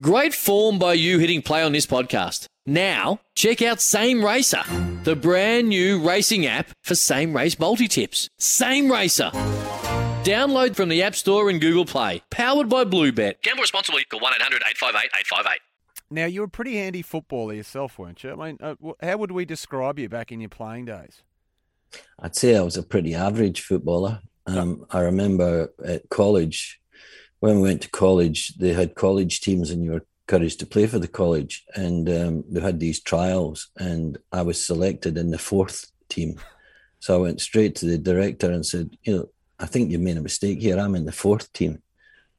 Great form by you hitting play on this podcast. Now, check out Same Racer, the brand new racing app for same race multi tips. Same Racer. Download from the App Store and Google Play. Powered by Bluebet. Gamble responsibly. Call 1 800 858 858. Now, you were a pretty handy footballer yourself, weren't you? I mean, uh, how would we describe you back in your playing days? I'd say I was a pretty average footballer. Um, I remember at college, when we went to college, they had college teams and you were encouraged to play for the college. And um, they had these trials, and I was selected in the fourth team. So I went straight to the director and said, You know, I think you made a mistake here. I'm in the fourth team.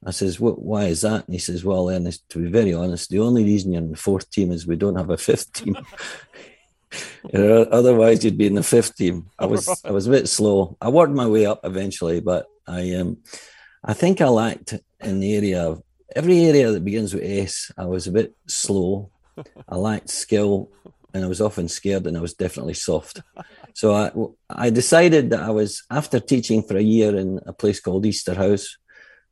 I says, what, why is that? And he says, well, Ernest, to be very honest, the only reason you're in the fourth team is we don't have a fifth team. Otherwise, you'd be in the fifth team. I was I was a bit slow. I worked my way up eventually, but I um, I think I lacked in the area of every area that begins with S. I was a bit slow. I lacked skill, and I was often scared, and I was definitely soft. So I I decided that I was after teaching for a year in a place called Easterhouse,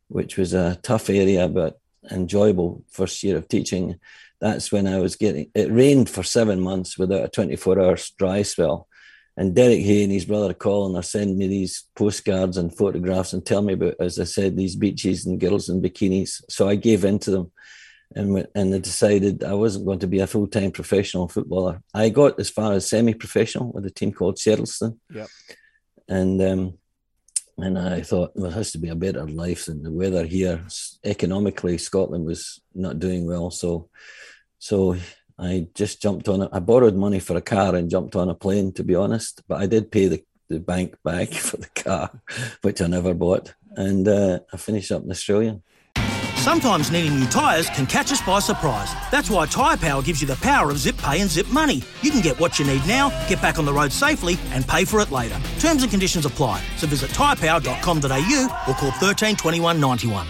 which was a tough area but enjoyable first year of teaching that's when I was getting it rained for seven months without a 24 hour dry spell. And Derek Hay and his brother Colin are sending me these postcards and photographs and tell me about, as I said, these beaches and girls in bikinis. So I gave in to them and, and I decided I wasn't going to be a full time professional footballer. I got as far as semi professional with a team called Shettleston. Yep. And, um, and I thought well, there has to be a better life than the weather here. Economically, Scotland was not doing well, so so I just jumped on it. I borrowed money for a car and jumped on a plane, to be honest. But I did pay the, the bank back for the car, which I never bought. And uh, I finished up in Australia. Sometimes needing new tyres can catch us by surprise. That's why Tyre Power gives you the power of zip pay and zip money. You can get what you need now, get back on the road safely, and pay for it later. Terms and conditions apply. So visit tyrepower.com.au or call 13 21 91.